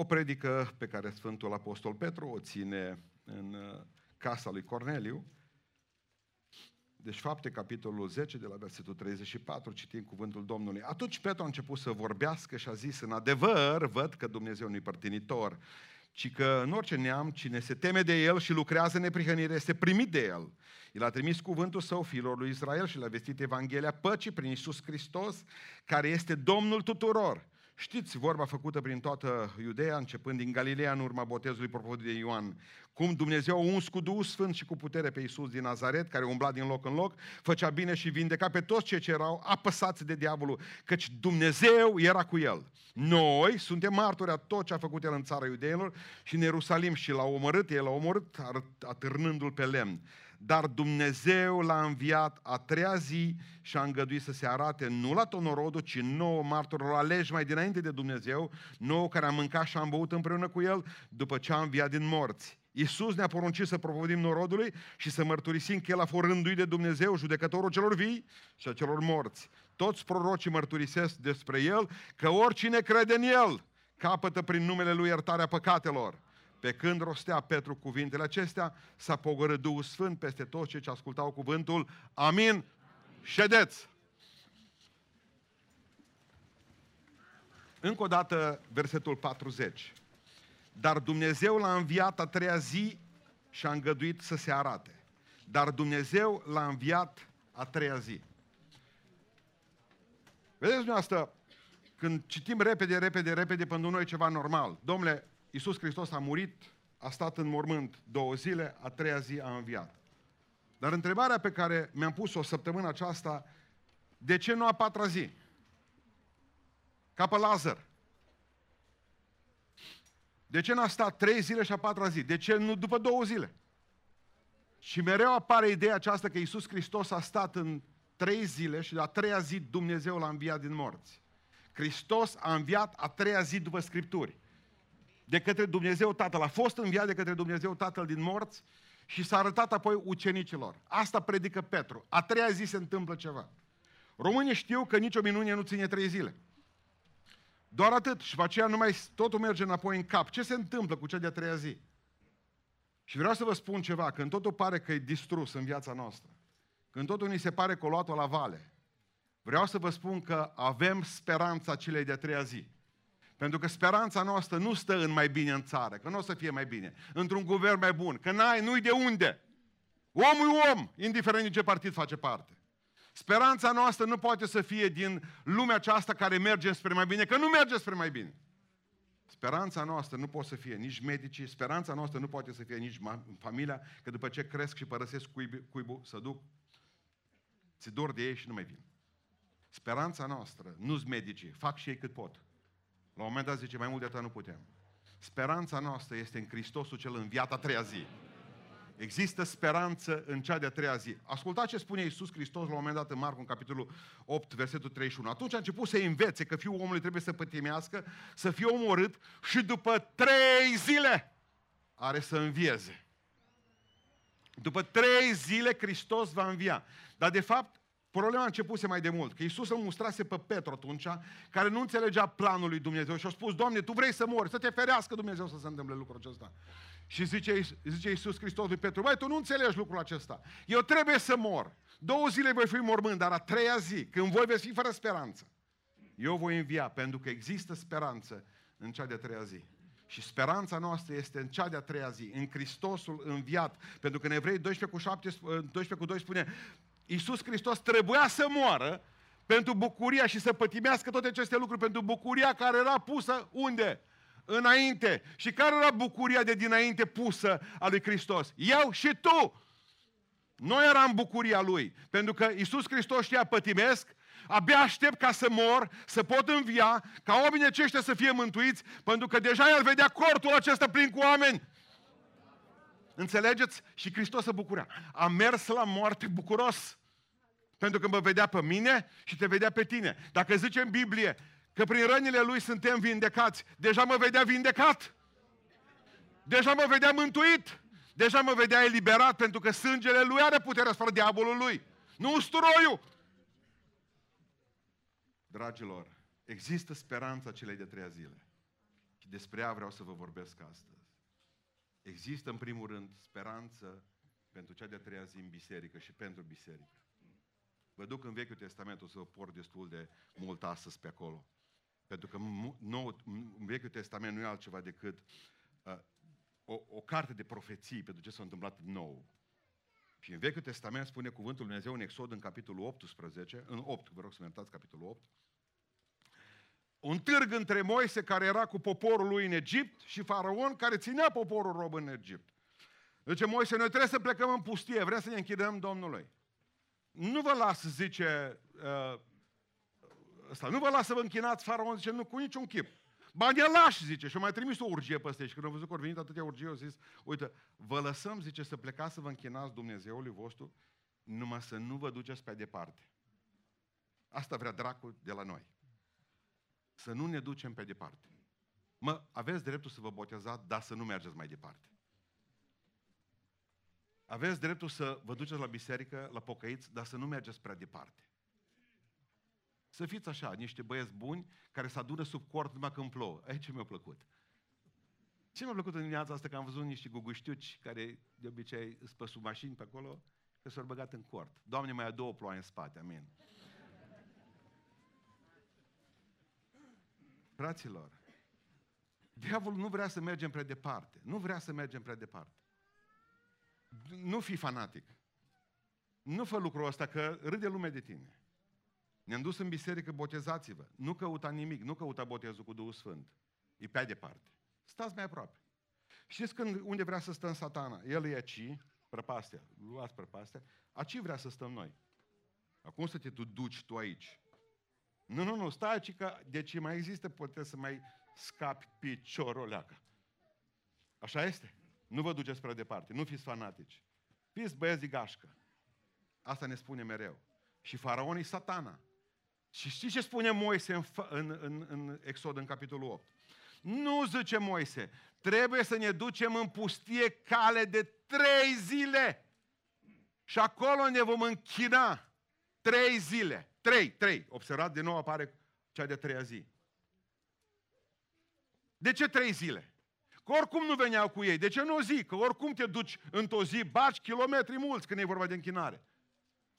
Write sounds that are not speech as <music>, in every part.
O predică pe care Sfântul Apostol Petru o ține în uh, casa lui Corneliu. Deci fapte, capitolul 10, de la versetul 34, citim cuvântul Domnului. Atunci Petru a început să vorbească și a zis, în adevăr, văd că Dumnezeu nu-i părtinitor, ci că în orice neam, cine se teme de El și lucrează neprihănire, este primit de El. El a trimis cuvântul său fiilor lui Israel și le-a vestit Evanghelia păcii prin Isus Hristos, care este Domnul tuturor. Știți vorba făcută prin toată Iudeea, începând din Galileea în urma botezului propovădit de Ioan. Cum Dumnezeu a uns cu Duhul Sfânt și cu putere pe Iisus din Nazaret, care umbla din loc în loc, făcea bine și vindeca pe toți cei ce erau apăsați de diavolul, căci Dumnezeu era cu el. Noi suntem martori a tot ce a făcut el în țara iudeilor și în Ierusalim și l-a omorât, el l-a omorât atârnându-l pe lemn. Dar Dumnezeu l-a înviat a treia zi și a îngăduit să se arate nu la tonorodul, ci nouă martorilor aleși mai dinainte de Dumnezeu, nouă care am mâncat și am băut împreună cu el după ce a înviat din morți. Iisus ne-a poruncit să propovădim norodului și să mărturisim că El a fost rânduit de Dumnezeu, judecătorul celor vii și a celor morți. Toți prorocii mărturisesc despre El că oricine crede în El capătă prin numele Lui iertarea păcatelor. Pe când rostea Petru cuvintele acestea, s-a pogorât Duhul Sfânt peste toți cei ce ascultau cuvântul. Amin. Ședeți! Încă o dată, versetul 40. Dar Dumnezeu l-a înviat a treia zi și a îngăduit să se arate. Dar Dumnezeu l-a înviat a treia zi. Vedeți dumneavoastră, când citim repede, repede, repede, pentru noi ceva normal. Domnule, Iisus Hristos a murit, a stat în mormânt două zile, a treia zi a înviat. Dar întrebarea pe care mi-am pus-o săptămâna aceasta, de ce nu a patra zi? Ca pe Lazar. De ce n-a stat trei zile și a patra zi? De ce nu după două zile? Și mereu apare ideea aceasta că Iisus Hristos a stat în trei zile și la treia zi Dumnezeu l-a înviat din morți. Hristos a înviat a treia zi după Scripturi. De către Dumnezeu Tatăl. A fost înviat de către Dumnezeu Tatăl din morți și s-a arătat apoi ucenicilor. Asta predică Petru. A treia zi se întâmplă ceva. Românii știu că nicio minune nu ține trei zile. Doar atât. Și după aceea nu mai, totul merge înapoi în cap. Ce se întâmplă cu cea de-a treia zi? Și vreau să vă spun ceva. Când totul pare că e distrus în viața noastră, când totul ni se pare că luat la vale, vreau să vă spun că avem speranța celei de-a treia zi. Pentru că speranța noastră nu stă în mai bine în țară, că nu o să fie mai bine, într-un guvern mai bun, că n-ai, nu-i de unde. Omul e om, indiferent din ce partid face parte. Speranța noastră nu poate să fie din lumea aceasta care merge spre mai bine, că nu merge spre mai bine. Speranța noastră nu poate să fie nici medicii, speranța noastră nu poate să fie nici familia, că după ce cresc și părăsesc cuibul, cuibul să duc, ți dor de ei și nu mai vin. Speranța noastră nu-s medicii, fac și ei cât pot. La un moment dat zice, mai mult de atât nu putem. Speranța noastră este în Hristosul cel înviat a treia zi. Există speranță în cea de-a treia zi. Ascultați ce spune Iisus Hristos la un moment dat în Marcu, în capitolul 8, versetul 31. Atunci a început să învețe că fiul omului trebuie să pătimească, să fie omorât și după trei zile are să învieze. După trei zile Hristos va învia. Dar de fapt, Problema a începuse mai de mult, că Iisus îl mustrase pe Petru atunci, care nu înțelegea planul lui Dumnezeu și a spus, Doamne, Tu vrei să mori, să te ferească Dumnezeu să se întâmple lucrul acesta. Și zice, zice Iisus Hristos lui Petru, băi, tu nu înțelegi lucrul acesta. Eu trebuie să mor. Două zile voi fi mormânt, dar a treia zi, când voi veți fi fără speranță, eu voi învia, pentru că există speranță în cea de-a treia zi. Și speranța noastră este în cea de-a treia zi, în Hristosul înviat. Pentru că în Evrei 12 cu, 7, 12 cu 2 spune, Iisus Hristos trebuia să moară pentru bucuria și să pătimească toate aceste lucruri, pentru bucuria care era pusă unde? Înainte. Și care era bucuria de dinainte pusă a lui Hristos? Eu și tu! Noi eram bucuria lui. Pentru că Iisus Hristos știa pătimesc, abia aștept ca să mor, să pot învia, ca oamenii aceștia să fie mântuiți, pentru că deja el vedea cortul acesta plin cu oameni. Înțelegeți? Și Hristos se bucura. A mers la moarte bucuros. Pentru că mă vedea pe mine și te vedea pe tine. Dacă zice în Biblie că prin rănile Lui suntem vindecați, deja mă vedea vindecat. Deja mă vedea mântuit. Deja mă vedea eliberat pentru că sângele Lui are puterea asupra diavolul Lui. Nu usturoiul. Dragilor, există speranța celei de treia zile. despre ea vreau să vă vorbesc astăzi. Există, în primul rând, speranță pentru cea de-a treia zi în biserică și pentru biserică. Vă duc în Vechiul Testament, o să vă port destul de mult astăzi pe acolo. Pentru că nou, în Vechiul Testament nu e altceva decât uh, o, o carte de profeții pentru ce s-a întâmplat nou. Și în Vechiul Testament spune cuvântul Lui Dumnezeu în Exod, în capitolul 18, în 8, vă rog să-mi iertați, capitolul 8, un târg între Moise care era cu poporul lui în Egipt și faraon care ținea poporul rob în Egipt. Zice Moise, noi trebuie să plecăm în pustie, vrem să ne închidăm Domnului. Nu vă las, zice uh, ăsta, nu vă las să vă închinați, faraon zice, nu, cu niciun chip. Ba ne lași, zice, și mai trimis o urgie peste și când au văzut că au venit atâtea urgie, au zis, uite, vă lăsăm, zice, să plecați să vă închinați Dumnezeului vostru, numai să nu vă duceți pe departe. Asta vrea dracul de la noi. Să nu ne ducem pe departe. Mă, aveți dreptul să vă botezați, dar să nu mergeți mai departe. Aveți dreptul să vă duceți la biserică, la pocăiți, dar să nu mergeți prea departe. Să fiți așa, niște băieți buni care se adună sub cort numai când plouă. Aici mi-a plăcut. Ce mi-a plăcut în dimineața asta că am văzut niște guguștiuci care de obicei sunt sub mașini pe acolo, că s-au băgat în cort. Doamne, mai a două ploaie în spate, amin. Fraților, diavolul nu vrea să mergem prea departe. Nu vrea să mergem prea departe. Nu fi fanatic. Nu fă lucrul ăsta, că râde lumea de tine. Ne-am dus în biserică, botezați-vă. Nu căuta nimic, nu căuta botezul cu Duhul Sfânt. E pe departe. Stați mai aproape. Știți când, unde vrea să stăm satana? El e aici, prăpastea, luați prăpastea, aici vrea să stăm noi. Acum să te tu duci tu aici. Nu, nu, nu, stai aici că deci mai există, puteți să mai scapi piciorul leacă. Așa este? Nu vă duceți prea departe, nu fiți fanatici. Fiți băieți de gașcă. Asta ne spune mereu. Și faraonii satana. Și știți ce spune Moise în, în, în, în Exod, în capitolul 8? Nu, zice Moise, trebuie să ne ducem în pustie cale de trei zile. Și acolo ne vom închina trei zile. Trei, trei. Observați, de nou apare cea de treia zi. De ce trei zile? Că oricum nu veneau cu ei. De ce nu o zi? Că oricum te duci într-o zi, baci kilometri mulți când e vorba de închinare.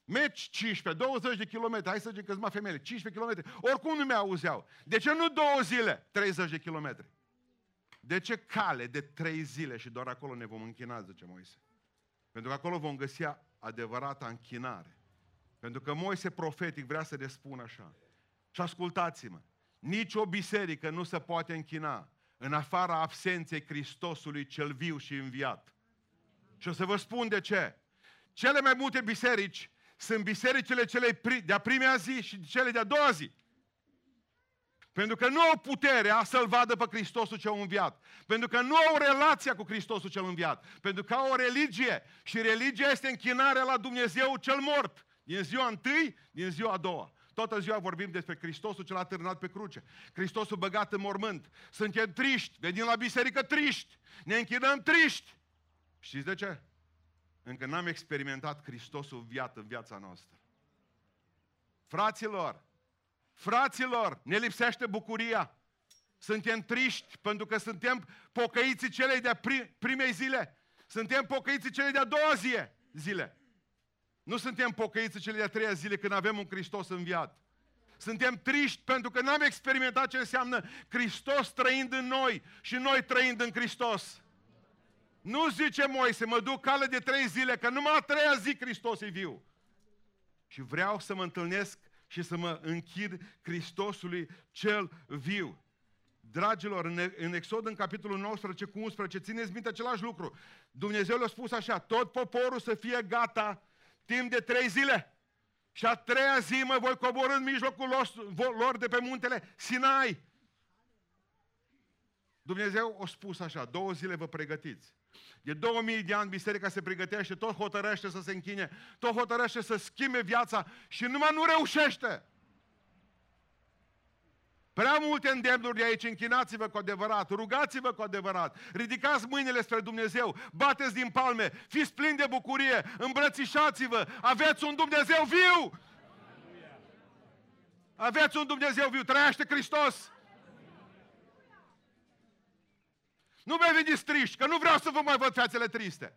Mergi 15, 20 de kilometri, hai să zicem că mai femeile, 15 kilometri, oricum nu mi-auzeau. De ce nu două zile, 30 de kilometri? De ce cale de trei zile și doar acolo ne vom închina, zice Moise? Pentru că acolo vom găsi adevărata închinare. Pentru că Moise profetic vrea să ne spună așa. Și ascultați-mă, nici o biserică nu se poate închina în afara absenței Hristosului cel viu și înviat. Și o să vă spun de ce. Cele mai multe biserici sunt bisericile cele de-a primea zi și cele de-a doua zi. Pentru că nu au puterea să-L vadă pe Hristosul cel înviat. Pentru că nu au relația cu Hristosul cel înviat. Pentru că au o religie. Și religia este închinarea la Dumnezeu cel mort. Din ziua întâi, din ziua a doua. Toată ziua vorbim despre Hristosul cel atârnat pe cruce. Hristosul băgat în mormânt. Suntem triști. Venim la biserică triști. Ne închinăm triști. Știți de ce? Încă n-am experimentat Hristosul viat în viața noastră. Fraților, fraților, ne lipsește bucuria. Suntem triști pentru că suntem pocăiții celei de-a primei zile. Suntem pocăiții celei de-a doua zi, zile. Nu suntem pocăiți cele de-a treia zile când avem un Hristos înviat. Suntem triști pentru că n-am experimentat ce înseamnă Hristos trăind în noi și noi trăind în Hristos. Nu zice Moise, mă duc cale de trei zile, că numai a treia zi Hristos e viu. Și vreau să mă întâlnesc și să mă închid Hristosului cel viu. Dragilor, în, în Exod, în capitolul 19 cu 11, țineți minte același lucru. Dumnezeu le-a spus așa, tot poporul să fie gata timp de trei zile. Și a treia zi mă voi coborâ în mijlocul lor de pe muntele Sinai. Dumnezeu a spus așa, două zile vă pregătiți. De 2000 de ani biserica se pregătește, tot hotărăște să se închine, tot hotărăște să schimbe viața și numai nu reușește. Prea multe îndemnuri de aici, închinați-vă cu adevărat, rugați-vă cu adevărat, ridicați mâinile spre Dumnezeu, bateți din palme, fiți plini de bucurie, îmbrățișați-vă, aveți un Dumnezeu viu! Aveți un Dumnezeu viu, trăiește Hristos! Nu mai veniți triști, că nu vreau să vă mai văd fețele triste.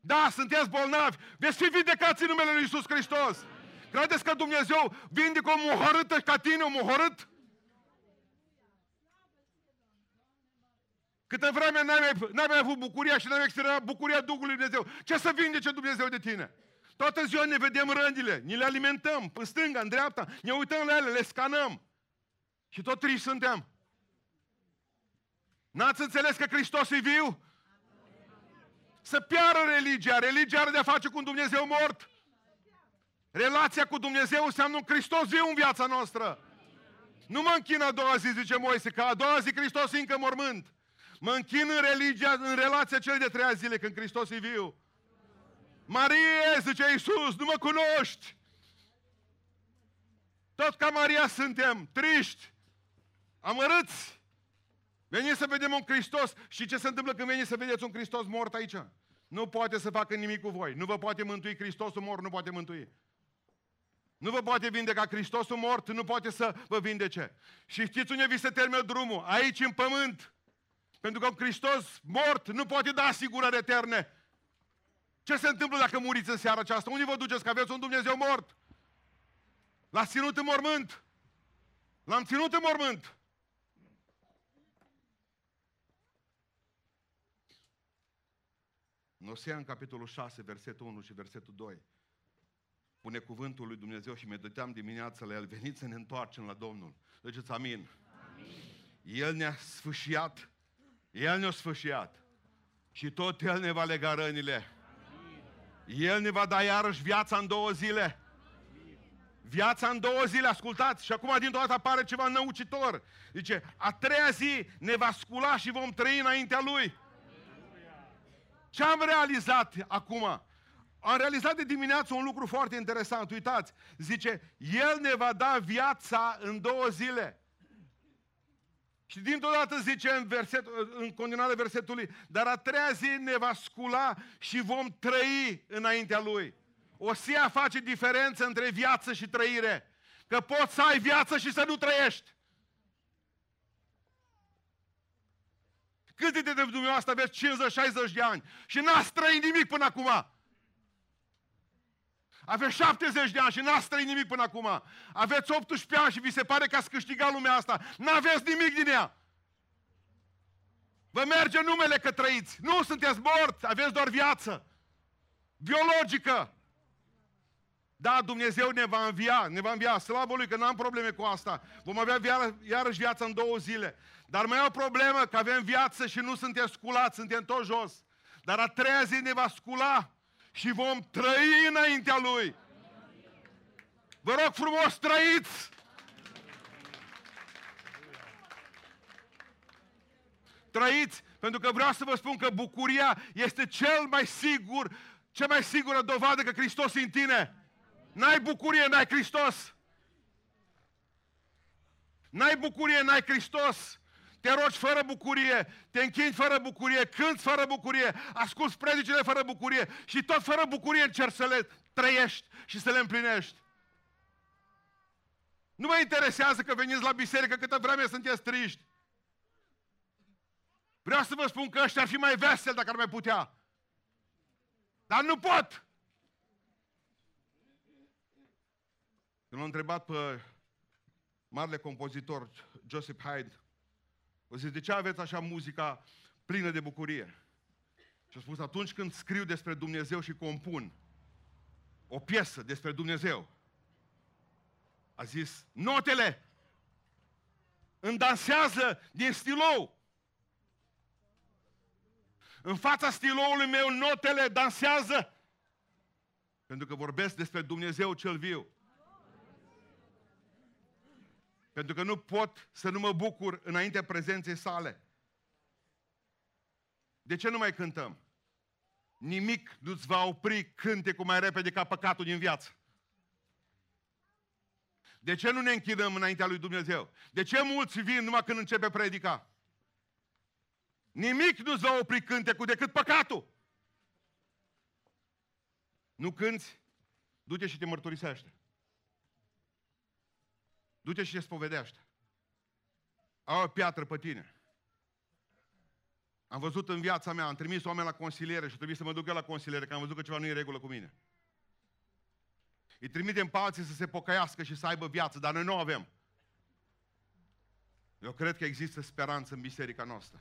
Da, sunteți bolnavi, veți fi vindecați în numele Lui Iisus Hristos. Credeți că Dumnezeu vindecă o muhorâtă ca tine, un muhorât? Câtă vreme n-ai mai, n-ai mai avut bucuria și n-ai mai experimentat bucuria Duhului Dumnezeu, ce să vindece Dumnezeu de tine? Toată ziua ne vedem rândile, ni le alimentăm, în stânga, în dreapta, ne uităm la ele, le scanăm. Și tot triști suntem. N-ați înțeles că Hristos e viu? Să piară religia. Religia are de-a face cu un Dumnezeu mort. Relația cu Dumnezeu înseamnă un Hristos viu în viața noastră. Nu mă închin a doua zi, zice Moise, că a doua zi Hristos e încă mormânt. Mă închin în religia, în relația celei de treia zile, când Hristos e viu. Marie, zice Iisus, nu mă cunoști. Tot ca Maria suntem, triști, amărâți. Veniți să vedem un Hristos. Și ce se întâmplă când veniți să vedeți un Hristos mort aici? Nu poate să facă nimic cu voi. Nu vă poate mântui Hristosul mort, nu poate mântui. Nu vă poate vindeca Hristosul mort, nu poate să vă vindece. Și știți unde vi se termină drumul? Aici, în pământ. Pentru că un Hristos mort nu poate da asigurări eterne. Ce se întâmplă dacă muriți în seara aceasta? Unde vă duceți? Că aveți un Dumnezeu mort. L-ați ținut în mormânt. L-am ținut în mormânt. În Osea, în capitolul 6, versetul 1 și versetul 2, pune cuvântul lui Dumnezeu și mediteam dimineața la el, veniți să ne întoarcem la Domnul. Ziceți amin. amin. El ne-a sfâșiat, El ne-a sfâșiat și tot El ne va lega rănile. Amin. El ne va da iarăși viața în două zile. Viața în două zile, ascultați, și acum dintr-o dată apare ceva năucitor. Zice, a treia zi ne va scula și vom trăi înaintea Lui. Ce am realizat acum? Am realizat de dimineață un lucru foarte interesant. Uitați, zice, El ne va da viața în două zile. Și dintr-o dată zice în, verset, în continuare versetului, dar a treia zi ne va scula și vom trăi înaintea Lui. O a face diferență între viață și trăire. Că poți să ai viață și să nu trăiești. Cât de dumneavoastră aveți 50-60 de ani și n-ați trăit nimic până acum? Aveți 70 de ani și n-ați trăit nimic până acum. Aveți 18 ani și vi se pare că ați câștigat lumea asta. N-aveți nimic din ea. Vă merge numele că trăiți. Nu sunteți morți, aveți doar viață. Biologică. Da, Dumnezeu ne va învia, ne va învia. Slavă Lui că n-am probleme cu asta. Vom avea iarăși viața în două zile. Dar mai e o problemă, că avem viață și nu suntem sculați, suntem tot jos. Dar a treia zi ne va scula și vom trăi înaintea Lui. Vă rog frumos, trăiți! Trăiți, pentru că vreau să vă spun că bucuria este cel mai sigur, cea mai sigură dovadă că Hristos e în tine. N-ai bucurie, n-ai Hristos. N-ai bucurie, n-ai Hristos. Te rogi fără bucurie, te închini fără bucurie, cânți fără bucurie, asculți predicile fără bucurie și tot fără bucurie încerci să le trăiești și să le împlinești. Nu mă interesează că veniți la biserică câtă vreme sunteți triști. Vreau să vă spun că ăștia ar fi mai veseli dacă ar mai putea. Dar nu pot! Când l-am întrebat pe marele compozitor Joseph Haydn, o zis, de ce aveți așa muzica plină de bucurie? Și a spus, atunci când scriu despre Dumnezeu și compun o piesă despre Dumnezeu, a zis, notele îmi dansează din stilou. În fața stiloului meu notele dansează pentru că vorbesc despre Dumnezeu cel viu. Pentru că nu pot să nu mă bucur înaintea prezenței sale. De ce nu mai cântăm? Nimic nu-ți va opri cântecul mai repede ca păcatul din viață. De ce nu ne închidăm înaintea lui Dumnezeu? De ce mulți vin numai când începe predica? Nimic nu-ți va opri cântecul decât păcatul. Nu cânți? Du-te și te mărturisește. Du-te și te spovedește. Au o piatră pe tine. Am văzut în viața mea, am trimis oameni la consiliere și trebuie să mă duc eu la consiliere, că am văzut că ceva nu e în regulă cu mine. Îi trimitem pe alții să se pocăiască și să aibă viață, dar noi nu avem. Eu cred că există speranță în biserica noastră.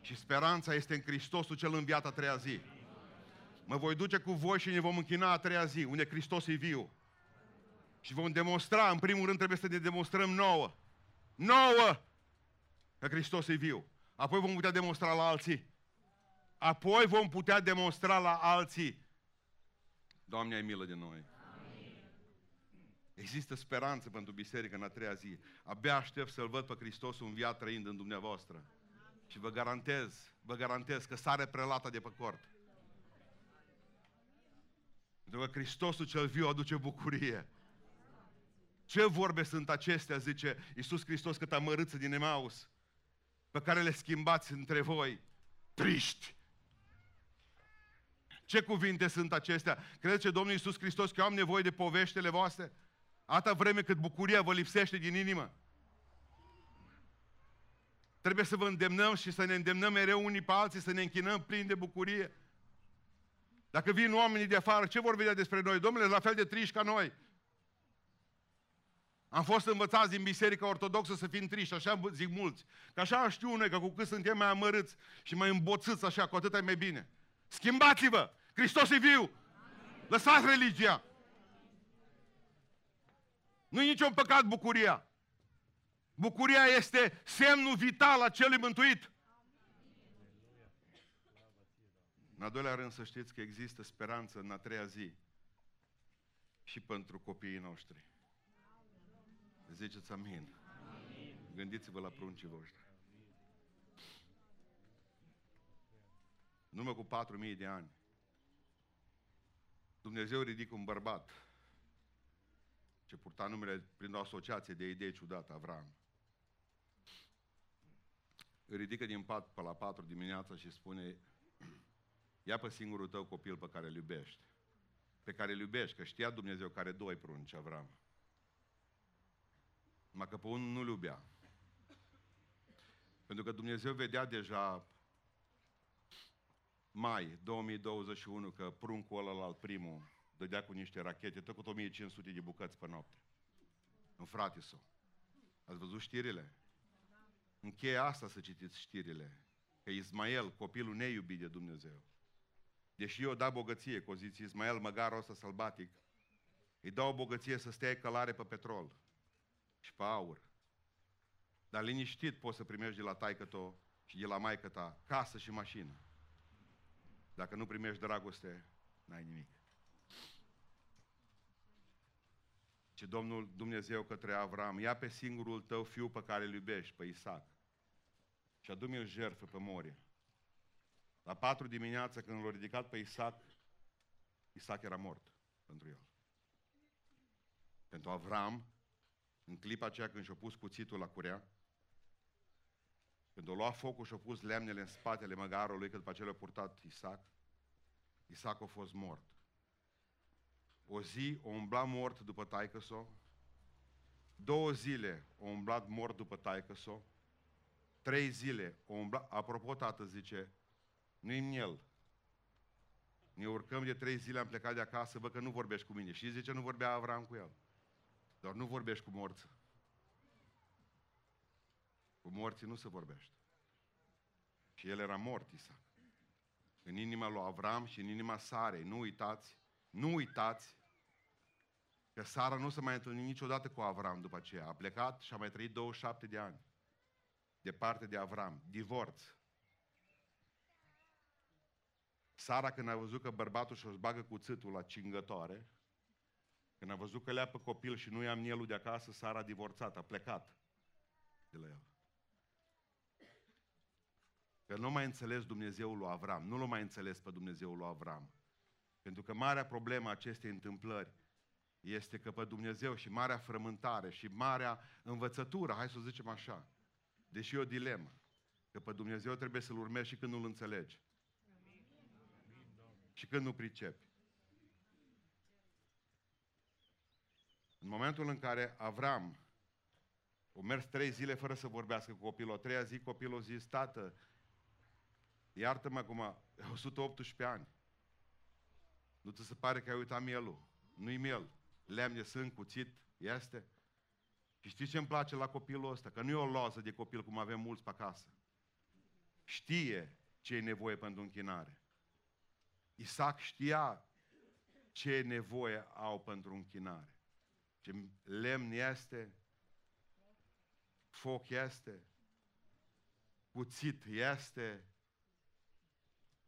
Și speranța este în Hristosul cel înviat a treia zi. Mă voi duce cu voi și ne vom închina a treia zi, unde Hristos e viu. Și vom demonstra, în primul rând trebuie să ne demonstrăm nouă. Nouă! Că Hristos e viu. Apoi vom putea demonstra la alții. Apoi vom putea demonstra la alții. Doamne, ai milă de noi. Există speranță pentru biserică în a treia zi. Abia aștept să-L văd pe Hristos un viat trăind în dumneavoastră. Și vă garantez, vă garantez că sare prelata de pe cort. Pentru că Hristosul cel viu aduce bucurie. Ce vorbe sunt acestea, zice Iisus Hristos, cât amărâță din Emaus, pe care le schimbați între voi, triști. Ce cuvinte sunt acestea? Credeți că Domnul Iisus Hristos că eu am nevoie de poveștile voastre? Atâta vreme cât bucuria vă lipsește din inimă. Trebuie să vă îndemnăm și să ne îndemnăm mereu unii pe alții, să ne închinăm plini de bucurie. Dacă vin oamenii de afară, ce vor vedea despre noi? Domnule, la fel de triști ca noi. Am fost învățați din Biserica Ortodoxă să fim triști, așa zic mulți. Că așa știu noi, că cu cât suntem mai amărâți și mai îmboțâți așa, cu atât mai bine. Schimbați-vă! Hristos e viu! Lăsați religia! Nu e niciun păcat bucuria. Bucuria este semnul vital a celui mântuit. În al doilea rând să știți că există speranță în a treia zi și pentru copiii noștri. Ziceți amin. amin. Gândiți-vă la pruncii voștri. Numai cu 4.000 de ani, Dumnezeu ridică un bărbat ce purta numele prin o asociație de idei ciudată, Avram. Îl ridică din pat pe la 4 dimineața și spune ia pe singurul tău copil pe care îl iubești. Pe care îl iubești, că știa Dumnezeu care doi prunci, Avram. Numai că pe unul nu-l iubea. Pentru că Dumnezeu vedea deja mai 2021 că pruncul ăla al primul dădea cu niște rachete, tot cu 1500 de bucăți pe noapte. În fratiso. Ați văzut știrile? Încheie asta să citiți știrile. Că Ismael, copilul neiubit de Dumnezeu, deși eu da bogăție, cu zice Ismael, măgarul ăsta sălbatic, îi dau o bogăție să stea călare pe petrol și pe aur. Dar liniștit poți să primești de la taică -to și de la maică ta casă și mașină. Dacă nu primești dragoste, n-ai nimic. Ce Domnul Dumnezeu către Avram, ia pe singurul tău fiu pe care îl iubești, pe Isaac, și adu-mi o jertfă pe Moria. La patru dimineața, când l-a ridicat pe Isaac, Isaac era mort pentru el. Pentru Avram, în clipa aceea când și-a pus cuțitul la curea, când a luat focul și a pus lemnele în spatele măgarului, că după aceea l-a purtat Isaac, Isaac a fost mort. O zi o umbla mort după taică două zile o umblat mort după taică trei zile o umbla, apropo tată zice, nu-i în el. Ne urcăm de trei zile, am plecat de acasă, văd că nu vorbești cu mine. Și zice, nu vorbea Avram cu el. Doar nu vorbești cu morți. Cu morții nu se vorbește. Și el era mort, Isaac. În inima lui Avram și în inima Sarei. Nu uitați, nu uitați că Sara nu se mai întâlni niciodată cu Avram după aceea. A plecat și a mai trăit 27 de ani. Departe de Avram. Divorț. Sara când a văzut că bărbatul și-o bagă cuțitul la cingătoare, când a văzut că le pe copil și nu i-am mielul de acasă, Sara a divorțat, a plecat de la el. Că nu mai înțeles Dumnezeul lui Avram, nu l-a mai înțeles pe Dumnezeul lui Avram. Pentru că marea problemă a acestei întâmplări este că pe Dumnezeu și marea frământare și marea învățătură, hai să o zicem așa, deși e o dilemă, că pe Dumnezeu trebuie să-L urmezi și când nu-L înțelegi. Și când nu pricepi. În momentul în care Avram a mers trei zile fără să vorbească cu copilul, a treia zi copilul a zis, tată, Iartă-mă acum, 118 ani. Nu ți se pare că ai uitat mielul? Nu-i miel. Lemn de sân, cuțit, este? Și știi ce îmi place la copilul ăsta? Că nu e o loză de copil cum avem mulți pe acasă. Știe ce e nevoie pentru închinare. Isaac știa ce nevoie au pentru închinare. Ce lemn este, foc este, cuțit este,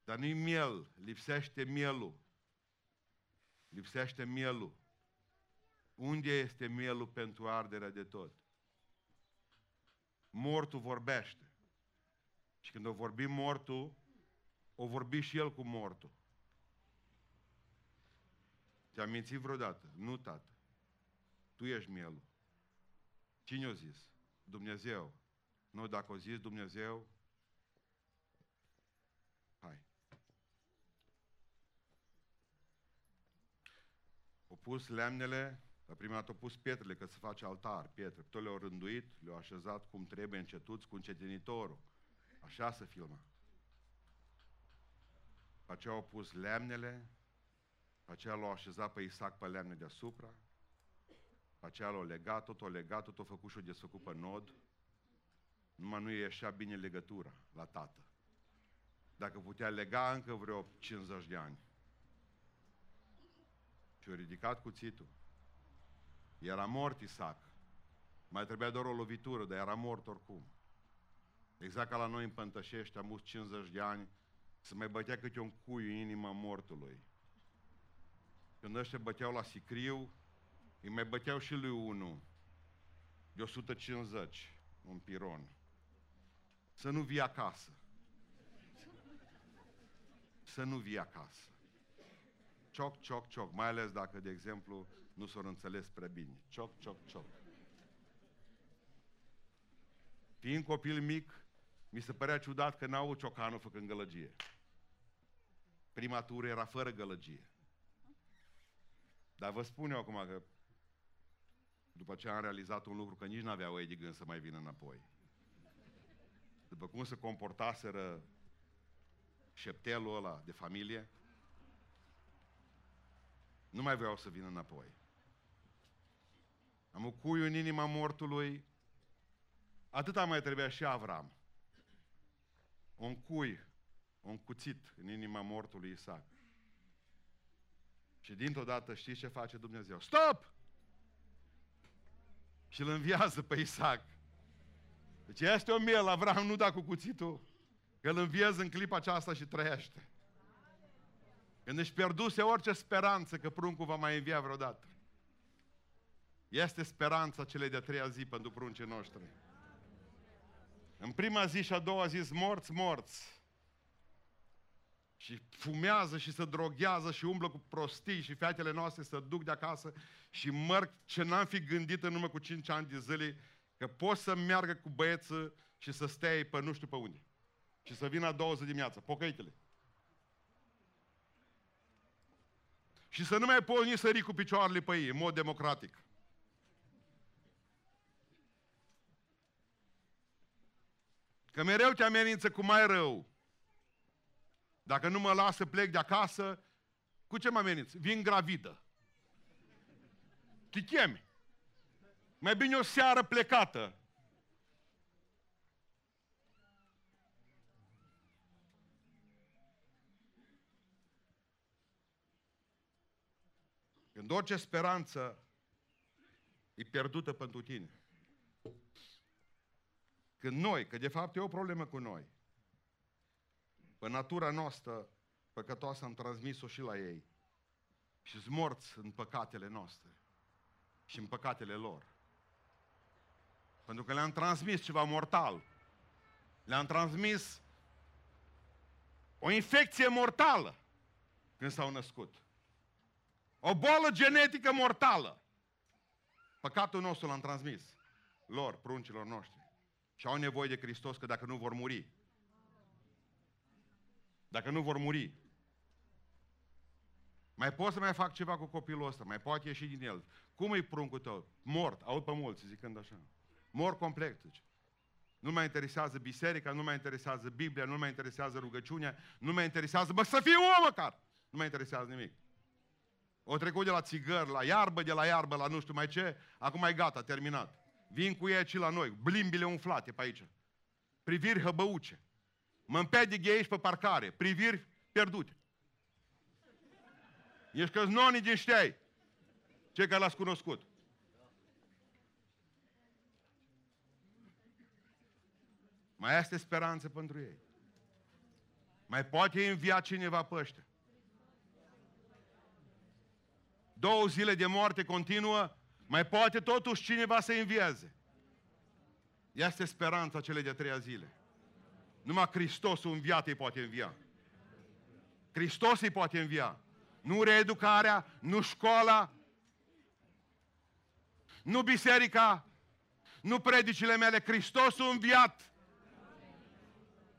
dar nu-i miel, lipsește mielul. Lipsește mielul. Unde este mielul pentru arderea de tot? Mortul vorbește. Și când o vorbi mortul, o vorbi și el cu mortul. Te-am mințit vreodată? Nu, tată. Tu ești mielul. Cine o zis? Dumnezeu. Nu, dacă o zis Dumnezeu, hai. O pus lemnele, la prima dată au pus pietrele, că se face altar, pietre. Tot le-au rânduit, le-au așezat cum trebuie, încetuți cu încetinitorul. Așa se filma. Pe aceea au pus lemnele, pe aceea l-au așezat pe Isaac pe lemne deasupra, pe aceea l-au legat, tot o legat, tot o făcut și o desfăcut pe nod, numai nu ieșea bine legătura la tată. Dacă putea lega încă vreo 50 de ani. Și a ridicat cuțitul. Era mort Isaac. Mai trebuia doar o lovitură, dar era mort oricum. Exact ca la noi în Pântășești, am 50 de ani, să mai bătea câte un cui în inima mortului. Când ăștia băteau la sicriu, îi mai băteau și lui unul de 150, un piron. Să nu vii acasă. Să nu vii acasă. Cioc, cioc, cioc. Mai ales dacă, de exemplu, nu s-au înțeles prea bine. Cioc, cioc, cioc. Fiind copil mic, mi se părea ciudat că n-au ciocanul făcând gălăgie. Prima tură era fără gălăgie. Dar vă spun eu acum că după ce am realizat un lucru, că nici n-aveau ei de gând să mai vină înapoi. După cum se comportaseră șeptelul ăla de familie, nu mai vreau să vină înapoi. Am un cuiu în inima mortului, atâta mai trebuia și Avram. Un cui, un cuțit în inima mortului Isaac. Și dintr-o dată știți ce face Dumnezeu? Stop! Și îl înviază pe Isaac. Deci este o miel, Avram nu da cu cuțitul, că îl înviază în clipa aceasta și trăiește. Când își pierduse orice speranță că pruncul va mai învia vreodată. Este speranța celei de-a treia zi pentru pruncii noștri. În prima zi și a doua zi morți, morți. Și fumează și se droghează și umblă cu prostii și fetele noastre se duc de acasă și mărg ce n-am fi gândit în urmă cu 5 ani de zile că poți să meargă cu băieță și să stai pe nu știu pe unde. Și să vină a doua zi dimineață. Pocăitele. Și să nu mai poți nici sări cu picioarele pe ei, în mod democratic. Că mereu te amenință cu mai rău. Dacă nu mă lasă plec de acasă, cu ce mă amenință? Vin gravidă. Te chemi. Mai bine o seară plecată. Când orice speranță e pierdută pentru tine. Când noi, că de fapt e o problemă cu noi, pe natura noastră păcătoasă am transmis-o și la ei și sunt morți în păcatele noastre și în păcatele lor. Pentru că le-am transmis ceva mortal. Le-am transmis o infecție mortală când s-au născut. O boală genetică mortală. Păcatul nostru l-am transmis lor, pruncilor noștri. Și au nevoie de Hristos că dacă nu vor muri. Dacă nu vor muri. Mai pot să mai fac ceva cu copilul ăsta, mai poate ieși din el. Cum e pruncul tău? Mort, aud pe mulți zicând așa. Mort complet, zice. Nu mai interesează biserica, nu mai interesează Biblia, nu mai interesează rugăciunea, nu mai interesează, bă, să fie om măcar! Nu mai interesează nimic. O trecut de la țigări, la iarbă, de la iarbă, la nu știu mai ce, acum e gata, terminat. Vin cu ei aici la noi, blimbile umflate pe aici. Priviri hăbăuce. Mă împedig aici pe parcare, priviri pierdute. Ești căznonii din ștei, cei care l-ați cunoscut. Mai este speranță pentru ei. Mai poate învia cineva pe ăștia. Două zile de moarte continuă, mai poate totuși cineva să învieze. Este speranța cele de treia zile. Numai Hristosul înviat îi poate învia. Hristos îi poate învia. Nu reeducarea, nu școala, nu biserica, nu predicile mele, Hristosul înviat.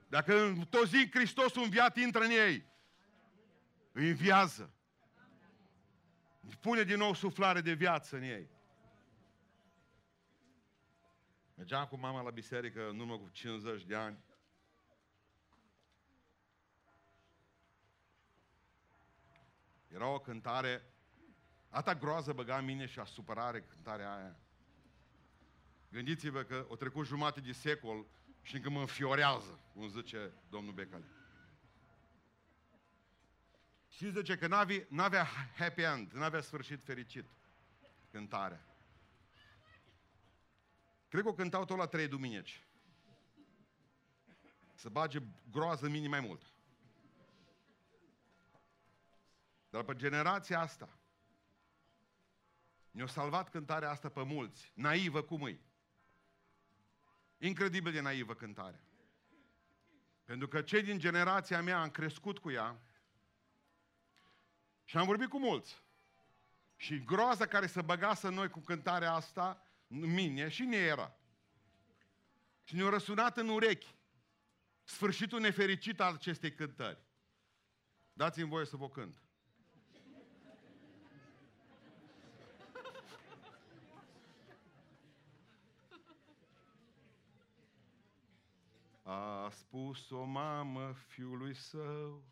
Dacă tot zi Hristosul înviat intră în ei, îi înviază. Pune din nou suflare de viață în ei. Mergeam cu mama la biserică în urmă cu 50 de ani. Era o cântare, ata groază băga în mine și a supărare cântarea aia. Gândiți-vă că o trecut jumate de secol și încă mă înfiorează, cum zice domnul Becale. Și zice că n-avea, n-avea happy end, n-avea sfârșit fericit cântarea. Cred că o cântau tot la trei duminici. Să bage groază minim mai mult. Dar pe generația asta, ne-a salvat cântarea asta pe mulți, naivă cum îi. Incredibil de naivă cântarea. Pentru că cei din generația mea am crescut cu ea și am vorbit cu mulți. Și groaza care se băgasă noi cu cântarea asta, mine și ne era. Și ne-a răsunat în urechi sfârșitul nefericit al acestei cântări. Dați-mi voie să vă cânt. A spus o mamă fiului său,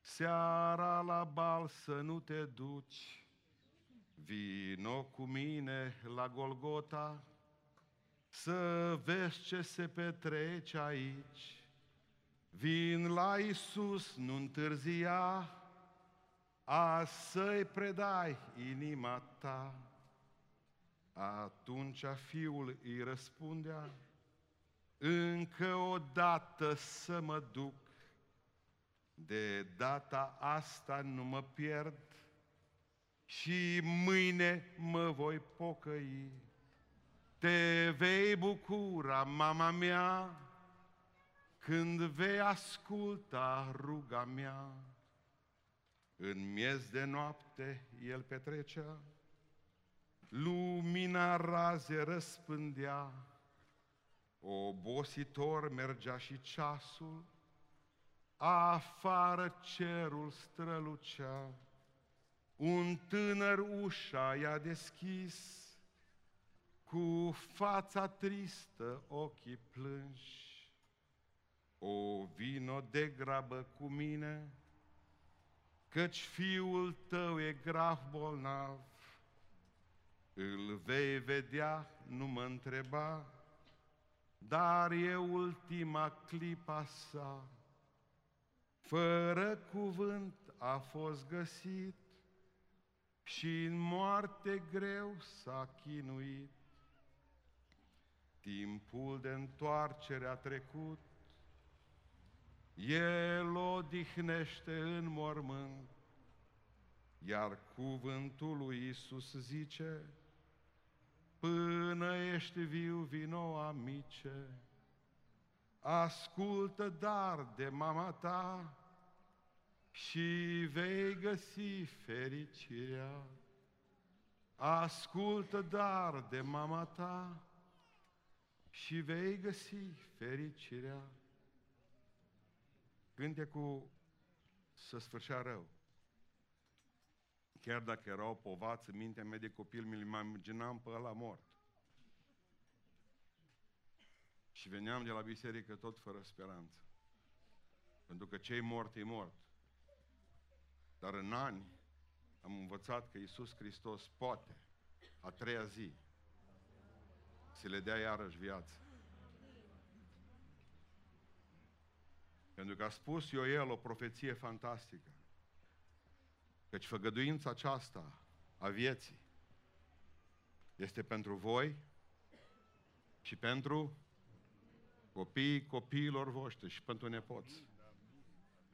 seara la bal să nu te duci, vino cu mine la Golgota, să vezi ce se petrece aici. Vin la Isus, nu întârzia, a să-i predai inima ta. Atunci fiul îi răspundea, încă o dată să mă duc, de data asta nu mă pierd și mâine mă voi pocăi. Te vei bucura, mama mea, când vei asculta ruga mea. În miez de noapte el petrecea, lumina raze răspândea, Obositor mergea și ceasul, afară cerul strălucea, un tânăr ușa i-a deschis, cu fața tristă, ochii plânși. O vino de grabă cu mine, căci fiul tău e grav bolnav. Îl vei vedea, nu mă întreba, dar e ultima clipa sa. Fără cuvânt a fost găsit și în moarte greu s-a chinuit. Timpul de întoarcere a trecut, el odihnește în mormânt, iar cuvântul lui Isus zice, Până ești viu, vino amice, ascultă dar de mama ta și vei găsi fericirea. Ascultă dar de mama ta și vei găsi fericirea. cu să sfârșea rău. Chiar dacă era o povață, mintea mea de copil mi-l imaginam pe ăla mort. Și veneam de la biserică tot fără speranță. Pentru că cei morți e mort. Dar în ani am învățat că Iisus Hristos poate, a treia zi, să le dea iarăși viață. Pentru că a spus Ioel o profeție fantastică. Căci făgăduința aceasta a vieții este pentru voi și pentru copiii copiilor voștri și pentru nepoți.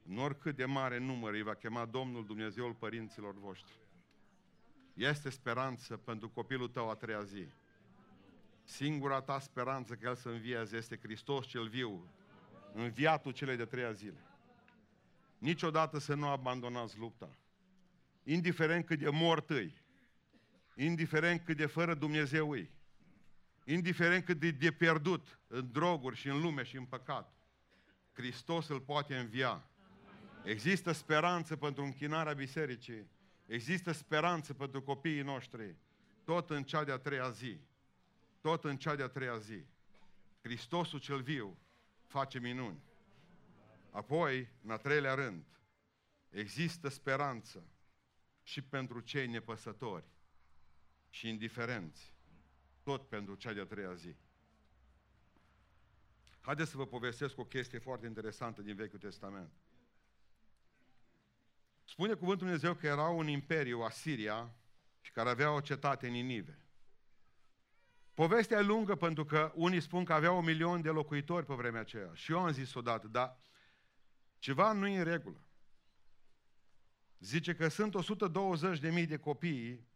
În oricât de mare număr îi va chema Domnul Dumnezeul părinților voștri. Este speranță pentru copilul tău a treia zi. Singura ta speranță că El să învieze este Hristos cel viu, înviatul celei de treia zile. Niciodată să nu abandonați lupta. Indiferent cât de mort îi, indiferent cât de fără Dumnezeu îi, indiferent cât de, de pierdut în droguri și în lume și în păcat, Hristos îl poate învia. Există speranță pentru închinarea bisericii, există speranță pentru copiii noștri, tot în cea de-a treia zi. Tot în cea de-a treia zi. Hristosul cel viu face minuni. Apoi, în a treilea rând, există speranță și pentru cei nepăsători și indiferenți, tot pentru cea de-a treia zi. Haideți să vă povestesc o chestie foarte interesantă din Vechiul Testament. Spune cuvântul Dumnezeu că era un imperiu, Asiria, și care avea o cetate în Ninive. Povestea e lungă pentru că unii spun că avea un milion de locuitori pe vremea aceea. Și eu am zis odată, dar ceva nu e în regulă. Zice că sunt 120.000 de copii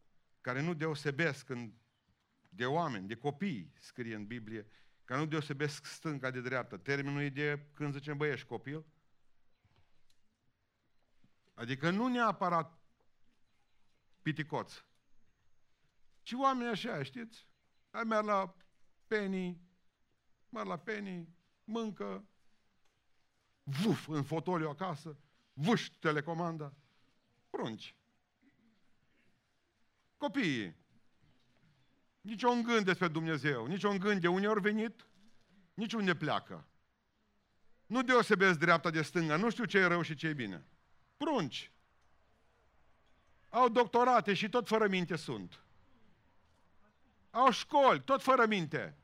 care nu deosebesc în, de oameni, de copii, scrie în Biblie, care nu deosebesc stânga de dreapta. Termenul e de când zicem, băi, ești copil. Adică nu neapărat piticoț, ci oameni așa, știți? Ai merg la Penny, merg la Penny, mâncă, vuf, în fotoliu acasă, vuș, telecomanda, prunci. Copiii, nici un gând despre Dumnezeu, nici un gând de unde ori venit, nici unde pleacă. Nu deosebesc dreapta de stânga, nu știu ce e rău și ce e bine. Prunci. Au doctorate și tot fără minte sunt. Au școli, tot fără minte.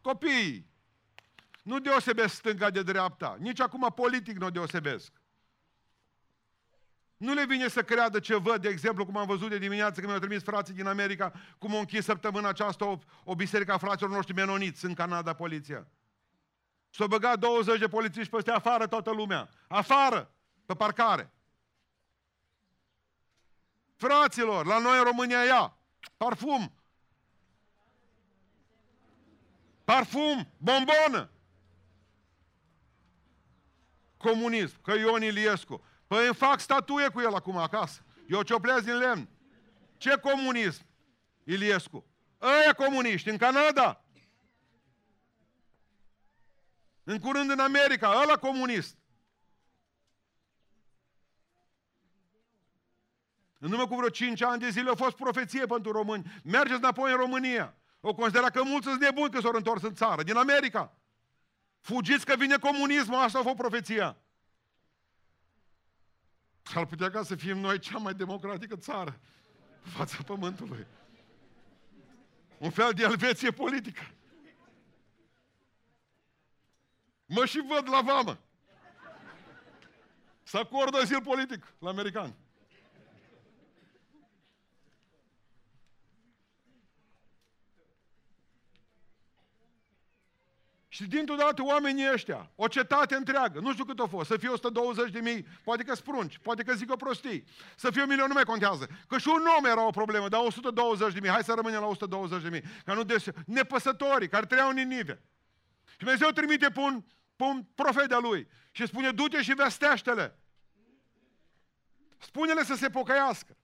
Copii. Nu deosebesc stânga de dreapta. Nici acum politic nu deosebesc. Nu le vine să creadă ce văd, de exemplu, cum am văzut de dimineață când mi-au trimis frații din America, cum au închis săptămâna aceasta o, o biserică a fraților noștri menoniți în Canada, poliția. S-au băgat 20 de polițiști peste afară toată lumea. Afară, pe parcare. Fraților, la noi în România ia parfum. Parfum, bombonă. Comunism, că Ion Iliescu. Păi îmi fac statuie cu el acum acasă. Eu cioplez din lemn. Ce comunism? Iliescu. Ăia comuniști, în Canada. În curând în America, ăla comunist. În urmă cu vreo 5 ani de zile a fost profeție pentru români. Mergeți înapoi în România. O considera că mulți sunt nebuni că s-au întors în țară, din America. Fugiți că vine comunismul, asta a fost profeția. S-ar putea ca să fim noi cea mai democratică țară pe fața pământului. Un fel de Elveție politică. Mă și văd la vamă. Să acordă azil politic la americani. Și dintr-o dată oamenii ăștia, o cetate întreagă, nu știu cât a fost, să fie 120 de mii, poate că sprunci, poate că zic o prostii, să fie un milion nu mai contează. Că și un om era o problemă, dar 120 de mii, hai să rămânem la 120 de mii, ca nu des... nepăsătorii care trăiau în Ninive. Și Dumnezeu trimite pe un, pe un profet de lui și spune, du-te și vestește-le. Spune-le să se pocăiască.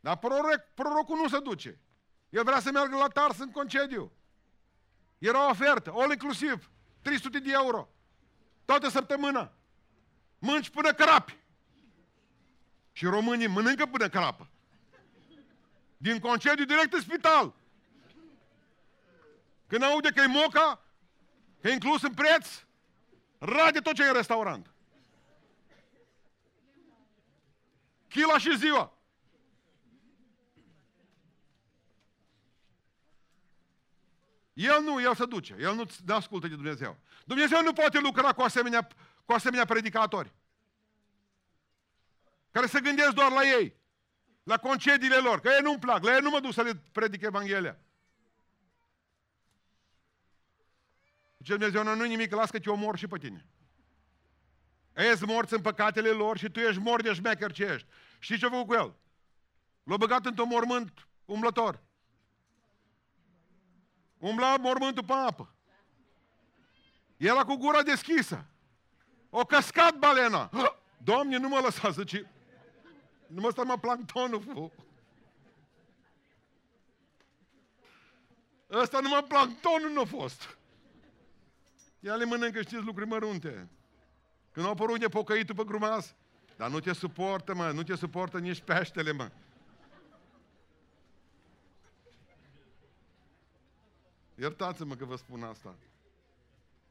Dar proroc, prorocul nu se duce. El vrea să meargă la Tars în concediu. Era o ofertă, all inclusiv, 300 de euro. Toată săptămâna. Mânci până crapi. Și românii mănâncă până crapă. Din concediu direct în spital. Când aude că e moca, Că e inclus în preț, rade tot ce e în restaurant. Chila și ziua. El nu, el se duce. El nu, nu ascultă de Dumnezeu. Dumnezeu nu poate lucra cu asemenea, cu asemenea predicatori. Care se gândesc doar la ei. La concediile lor. Că ei nu-mi plac. La ei nu mă duc să le predic Evanghelia. Zice Dumnezeu, nu, nu nimic, las că te omor și pe tine. Ești morți în păcatele lor și tu ești mort de șmecher ce ești. Știți ce a făcut cu el? L-a băgat într-un mormânt umblător. Umbla mormântul pe apă. Era cu gura deschisă. O căscat balena. <gasps> Doamne, nu mă lăsa, zice. Nu mă stă mă planctonul, fu. Ăsta numai planctonul nu a fost. Ea le mănâncă, știți, lucruri mărunte. Când au apărut nepocăitul pe grumaz. Dar nu te suportă, mă, nu te suportă nici peștele, mă. Iertați-mă că vă spun asta.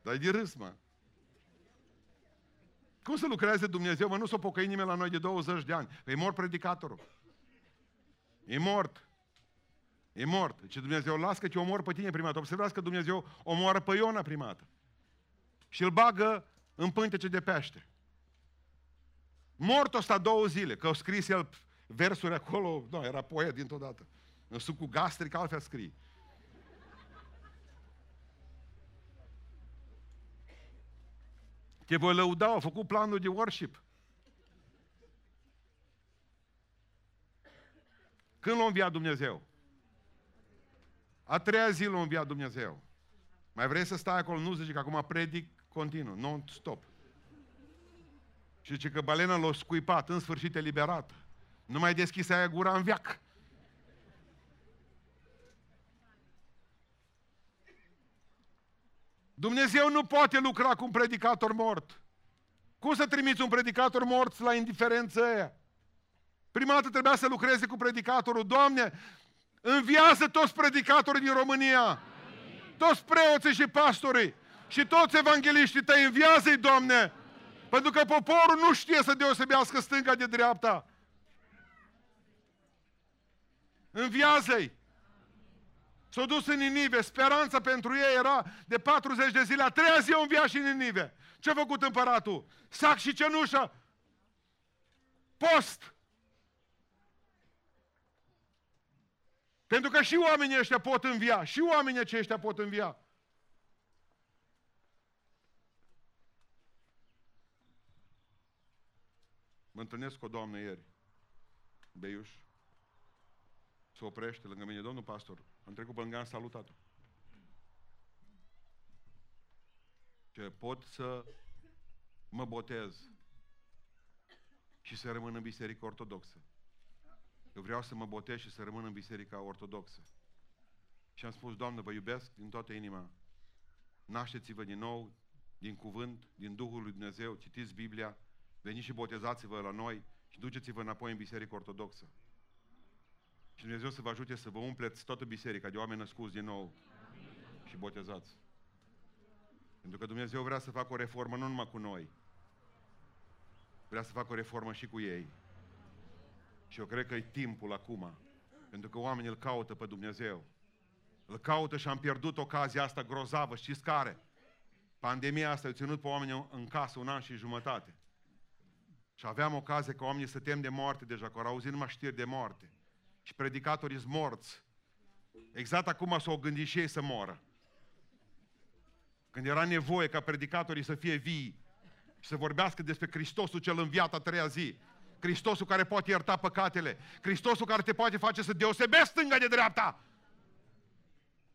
Dar e de râs, mă. Cum să lucreze Dumnezeu? Mă, nu s-o pocăi nimeni la noi de 20 de ani. E mort predicatorul. E mort. E mort. Ce Dumnezeu las că te omor pe tine primată. Observați că Dumnezeu omoară pe Iona primată. Și îl bagă în pântece de pește. Mort ăsta două zile, că au scris el versuri acolo, nu, era poet dintr-o dată. În sucul gastric altfel scrie. Te voi lăuda, au făcut planul de worship. Când l-a înviat Dumnezeu? A treia zi l-a înviat Dumnezeu. Mai vrei să stai acolo? Nu zice că acum predic continuu, non-stop. Și zice că balena l-a scuipat, în sfârșit eliberată. Nu mai deschise aia gura în viac. Dumnezeu nu poate lucra cu un predicator mort. Cum să trimiți un predicator mort la indiferență aia? Prima dată trebuia să lucreze cu predicatorul. Doamne, înviază toți predicatorii din România. Amin. Toți preoții și pastorii. Și toți evangeliștii tăi, înviază-i, Doamne. Amin. Pentru că poporul nu știe să deosebească stânga de dreapta. Înviază-i. S-au dus în Ninive, speranța pentru ei era de 40 de zile, a treia zi au înviat și în Ninive. Ce a făcut împăratul? Sac și cenușă. Post. Pentru că și oamenii ăștia pot învia, și oamenii aceștia pot învia. Mă întâlnesc cu o doamnă ieri, Beiuș, se oprește lângă mine, domnul pastor, am trecut pe lângă, am salutat-o. Ce pot să mă botez și să rămân în biserică ortodoxă. Eu vreau să mă botez și să rămân în biserica ortodoxă. Și am spus, Doamnă, vă iubesc din toată inima. Nașteți-vă din nou, din cuvânt, din Duhul lui Dumnezeu, citiți Biblia, veniți și botezați-vă la noi și duceți-vă înapoi în biserică ortodoxă. Și Dumnezeu să vă ajute să vă umpleți toată biserica de oameni născuți din nou Amin. și botezați. Pentru că Dumnezeu vrea să facă o reformă nu numai cu noi, vrea să facă o reformă și cu ei. Și eu cred că e timpul acum, pentru că oamenii îl caută pe Dumnezeu. Îl caută și am pierdut ocazia asta grozavă, știți care? Pandemia asta a ținut pe oameni în casă un an și jumătate. Și aveam ocazie ca oamenii să tem de moarte deja, că au auzit numai știri de moarte și predicatorii sunt morți. Exact acum s-au gândit și ei să moră. Când era nevoie ca predicatorii să fie vii și să vorbească despre Hristosul cel înviat a treia zi, Hristosul care poate ierta păcatele, Hristosul care te poate face să deosebești stânga de dreapta,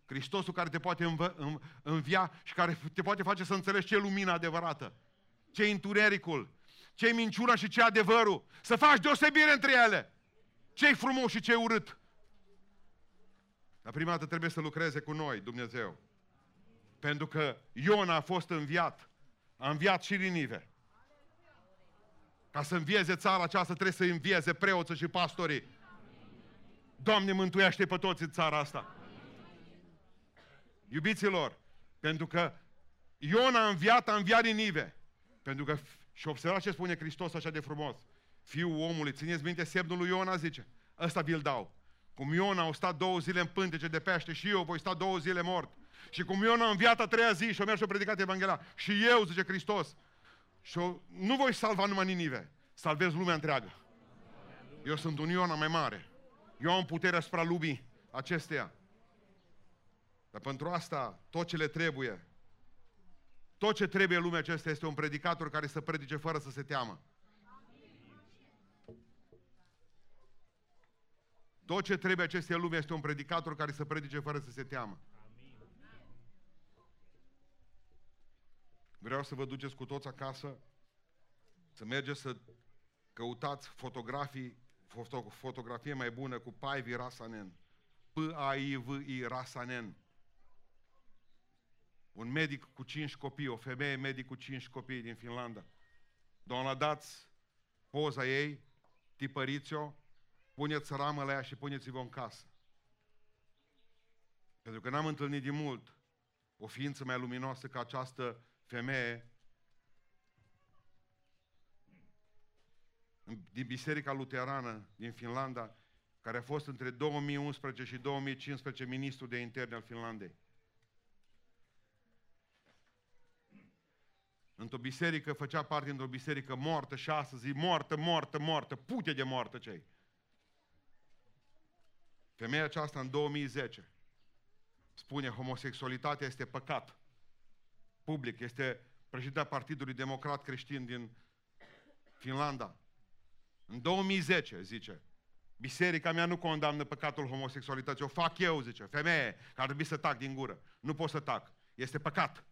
Hristosul care te poate înv- învia și care te poate face să înțelegi ce e lumina adevărată, ce e întunericul, ce e minciuna și ce e adevărul, să faci deosebire între ele ce e frumos și ce e urât. Dar prima dată trebuie să lucreze cu noi, Dumnezeu. Pentru că Iona a fost înviat. A înviat și Ninive. Ca să învieze țara aceasta trebuie să învieze preoții și pastorii. Doamne, mântuiește pe toți în țara asta. Iubiților, pentru că Iona a înviat, a înviat Ninive. Pentru că, și observați ce spune Hristos așa de frumos. Fiul omului, țineți minte semnul lui Iona, zice. Ăsta vi-l dau. Cum Iona a stat două zile în pântece de pește și eu voi sta două zile mort. Și cum Iona a înviat a treia zi și o mers și a predicat Evanghelia. Și eu, zice Hristos, și eu, nu voi salva numai Ninive, salvez lumea întreagă. Eu sunt un Iona mai mare. Eu am puterea asupra lumii acesteia. Dar pentru asta, tot ce le trebuie, tot ce trebuie lumea aceasta este un predicator care să predice fără să se teamă. Tot ce trebuie acestei lume este un predicator care să predice fără să se teamă. Vreau să vă duceți cu toți acasă, să mergeți să căutați fotografii, foto, fotografie mai bună cu Paivi Rasanen. P-A-I-V-I Rasanen. Un medic cu cinci copii, o femeie medic cu cinci copii din Finlanda. Doamna, dați poza ei, tipăriți-o, puneți ramă la ea și puneți-vă în casă. Pentru că n-am întâlnit de mult o ființă mai luminoasă ca această femeie din Biserica Luterană din Finlanda, care a fost între 2011 și 2015 ministru de interne al Finlandei. Într-o biserică, făcea parte într-o biserică moartă și astăzi e moartă, moartă, moartă, pute de moartă cei. Femeia aceasta în 2010 spune homosexualitatea este păcat. Public, este președintea Partidului Democrat Creștin din Finlanda. În 2010, zice, biserica mea nu condamnă păcatul homosexualității, o fac eu, zice, femeie, care ar trebui să tac din gură. Nu pot să tac. Este păcat.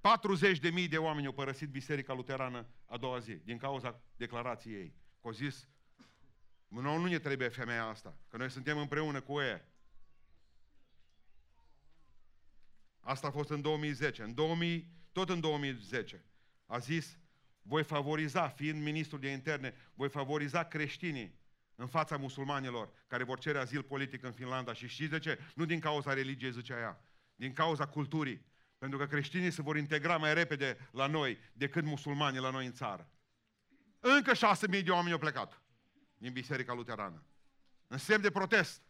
40 de mii de oameni au părăsit biserica luterană a doua zi, din cauza declarației ei. Că au zis, nu, nu ne trebuie femeia asta, că noi suntem împreună cu ea. Asta a fost în 2010. În 2000, tot în 2010 a zis, voi favoriza, fiind ministrul de interne, voi favoriza creștinii în fața musulmanilor care vor cere azil politic în Finlanda. Și știți de ce? Nu din cauza religiei, zicea ea, din cauza culturii. Pentru că creștinii se vor integra mai repede la noi decât musulmanii la noi în țară. Încă șase mii de oameni au plecat din Biserica Luterană. În semn de protest.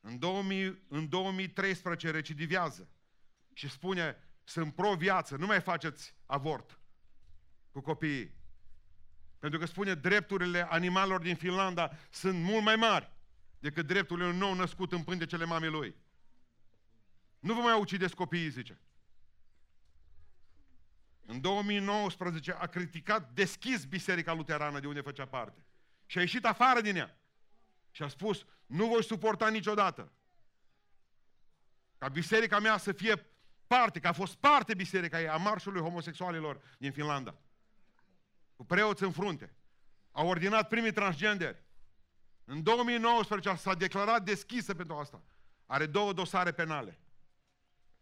În, 2000, în 2013 recidivează și spune, sunt pro-viață, nu mai faceți avort cu copiii. Pentru că spune, drepturile animalelor din Finlanda sunt mult mai mari decât drepturile unui nou născut în pântecele mamei lui. Nu vă mai ucideți copiii, zice. În 2019 a criticat deschis Biserica Luterană de unde făcea parte. Și a ieșit afară din ea. Și a spus, nu voi suporta niciodată ca biserica mea să fie parte, că a fost parte biserica ei a marșului homosexualilor din Finlanda. Cu preoți în frunte. Au ordinat primii transgenderi. În 2019 s-a declarat deschisă pentru asta. Are două dosare penale.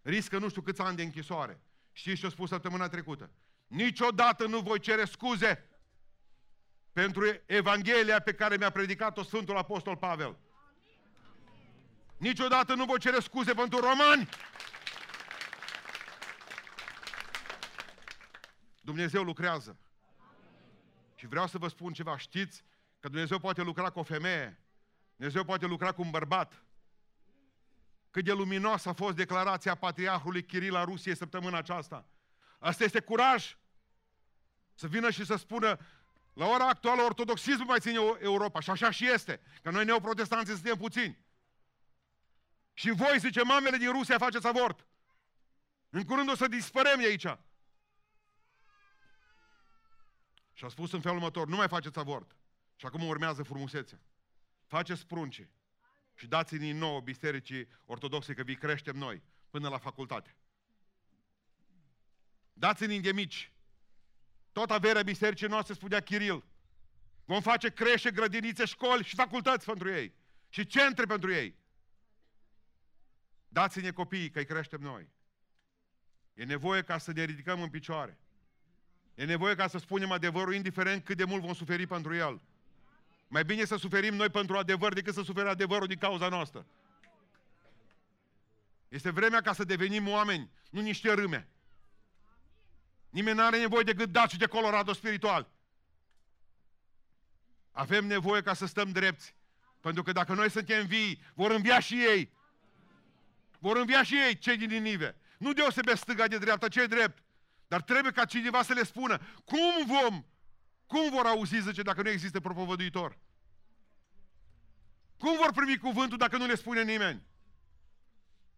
Riscă nu știu câți ani de închisoare. Știți ce a spus săptămâna trecută? Niciodată nu voi cere scuze pentru Evanghelia pe care mi-a predicat-o Sfântul Apostol Pavel. Niciodată nu voi cere scuze pentru romani. Dumnezeu lucrează. Și vreau să vă spun ceva. Știți că Dumnezeu poate lucra cu o femeie. Dumnezeu poate lucra cu un bărbat. Cât de luminos a fost declarația patriarhului Chiril la Rusie săptămâna aceasta. Asta este curaj. Să vină și să spună, la ora actuală, ortodoxismul mai ține Europa. Și așa și este. Că noi neoprotestanții suntem puțini. Și voi, zice, mamele din Rusia, faceți avort. În curând o să dispărem de aici. Și a spus în felul următor, nu mai faceți avort. Și acum urmează frumusețea. Faceți prunci și dați-ne din nou bisericii ortodoxe că vi creștem noi până la facultate. Dați-ne de mici tot averea bisericii noastre, spunea Chiril. Vom face creșe, grădinițe, școli și facultăți pentru ei. Și centre pentru ei. Dați-ne copiii, că îi creștem noi. E nevoie ca să ne ridicăm în picioare. E nevoie ca să spunem adevărul, indiferent cât de mult vom suferi pentru el. Mai bine să suferim noi pentru adevăr decât să suferi adevărul din cauza noastră. Este vremea ca să devenim oameni, nu niște râme. Nimeni nu are nevoie de gâdat și de Colorado spiritual. Avem nevoie ca să stăm drepți. Pentru că dacă noi suntem vii, vor învia și ei. Vor învia și ei, cei din Ninive. Nu deosebesc stânga de dreapta, ce drept. Dar trebuie ca cineva să le spună cum vom, cum vor auzi, zice, dacă nu există propovăduitor. Cum vor primi cuvântul dacă nu le spune nimeni?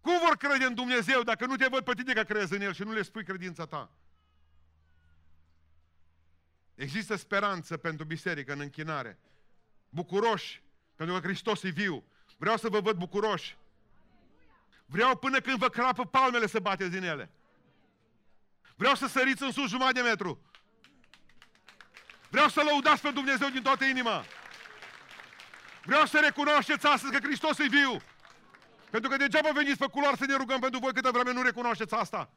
Cum vor crede în Dumnezeu dacă nu te văd pe tine că crezi în El și nu le spui credința ta? Există speranță pentru biserică în închinare. Bucuroși, pentru că Hristos e viu. Vreau să vă văd bucuroși. Vreau până când vă crapă palmele să bateți din ele. Vreau să săriți în sus jumătate de metru. Vreau să lăudați pe Dumnezeu din toată inima. Vreau să recunoașteți astăzi că Hristos e viu. Pentru că degeaba veniți pe culoar să ne rugăm pentru voi câtă vreme nu recunoașteți asta.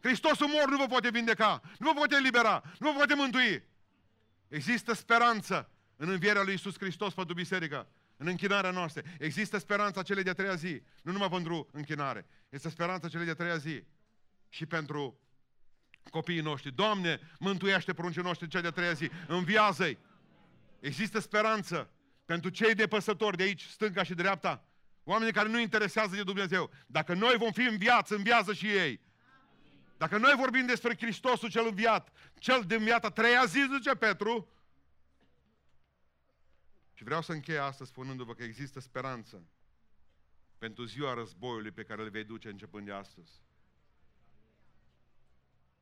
Hristosul mor nu vă poate vindeca, nu vă poate elibera, nu vă poate mântui. Există speranță în învierea lui Isus Hristos pentru biserică, în închinarea noastră. Există speranța celei de-a treia zi, nu numai pentru închinare. Este speranța celei de-a treia zi și pentru copiii noștri. Doamne, mântuiește pruncii noștri cea de-a treia zi, înviază-i. Există speranță pentru cei depăsători de aici, stânga și dreapta, oamenii care nu interesează de Dumnezeu. Dacă noi vom fi în viață, înviază și ei. Dacă noi vorbim despre Hristosul cel înviat, cel de înviat treia zi, zice Petru, și vreau să închei astăzi spunându-vă că există speranță pentru ziua războiului pe care îl vei duce începând de astăzi.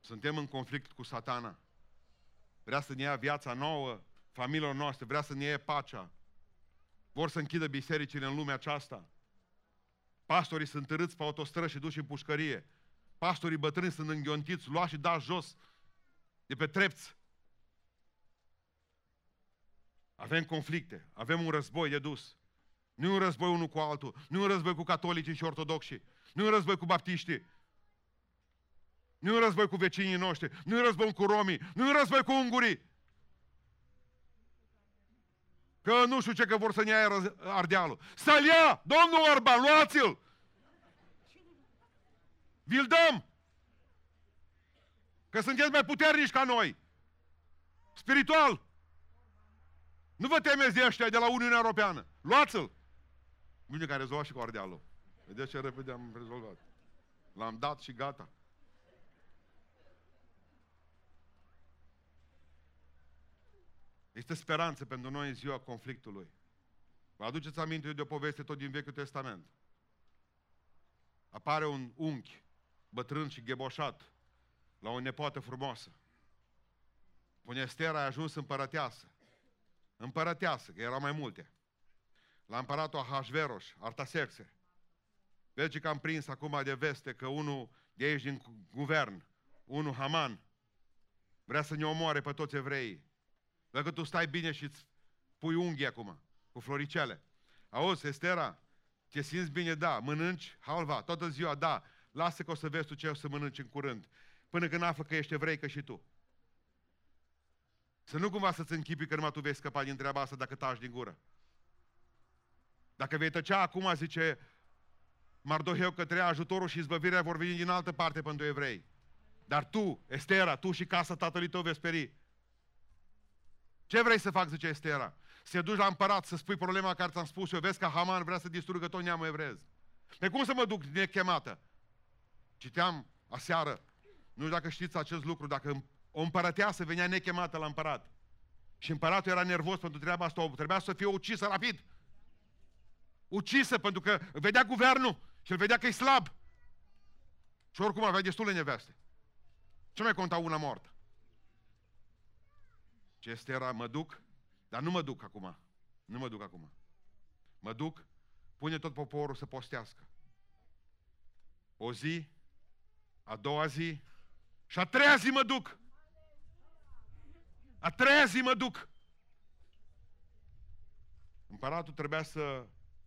Suntem în conflict cu satana. Vrea să ne ia viața nouă, familiilor noastre, vrea să ne ia pacea. Vor să închidă bisericile în lumea aceasta. Pastorii sunt târâți pe autostrăzi și duși în pușcărie. Pastorii bătrâni sunt înghiontiți, luați și dați jos de pe trepți. Avem conflicte, avem un război de dus. Nu e un război unul cu altul, nu e un război cu catolicii și ortodoxii, nu e un război cu baptiștii, nu e un război cu vecinii noștri, nu e un război cu romii, nu e un război cu ungurii. Că nu știu ce că vor să ne ia Ardealul. Să-l ia! Domnul Orban, luați-l! Vi-l dăm! Că sunteți mai puternici ca noi. Spiritual. Nu vă temeți de ăștia de la Uniunea Europeană. Luați-l! Bine că a rezolvat și cu Ardealul. Vedeți ce repede am rezolvat. L-am dat și gata. Este speranță pentru noi în ziua conflictului. Vă aduceți aminte de o poveste tot din Vechiul Testament. Apare un unchi, bătrân și gheboșat, la o nepoată frumoasă. Pune Estera a ajuns împărăteasă. Împărăteasă, că erau mai multe. La împăratul Ahasveros, Artaserxe. Vezi că am prins acum de veste că unul de aici din guvern, unul Haman, vrea să ne omoare pe toți evreii. Dacă tu stai bine și îți pui unghii acum, cu floricele. Auzi, Estera, te simți bine? Da. Mănânci? Halva, toată ziua? Da. Lasă că o să vezi tu ce o să mănânci în curând. Până când află că ești evreică și tu. Să nu cumva să-ți închipi că numai tu vei scăpa din treaba asta dacă taci din gură. Dacă vei tăcea acum, zice Mardoheu către ajutorul și izbăvirea vor veni din altă parte pentru evrei. Dar tu, Estera, tu și casa tatălui tău veți speri. Ce vrei să fac, zice Estera? Să duci la împărat, să spui problema care ți-am spus eu, vezi că Haman vrea să distrugă tot neamul evrez. Pe cum să mă duc nechemată? Citeam aseară, nu știu dacă știți acest lucru, dacă o împărăteasă venea nechemată la împărat. Și împăratul era nervos pentru treaba asta, trebuia să fie ucisă rapid. Ucisă pentru că vedea guvernul și îl vedea că e slab. Și oricum avea destule neveste. Ce mai conta una moartă? Ce este era, mă duc, dar nu mă duc acum. Nu mă duc acum. Mă duc, pune tot poporul să postească. O zi, a doua zi și a treia zi mă duc. A treia zi mă duc. Împăratul trebuia să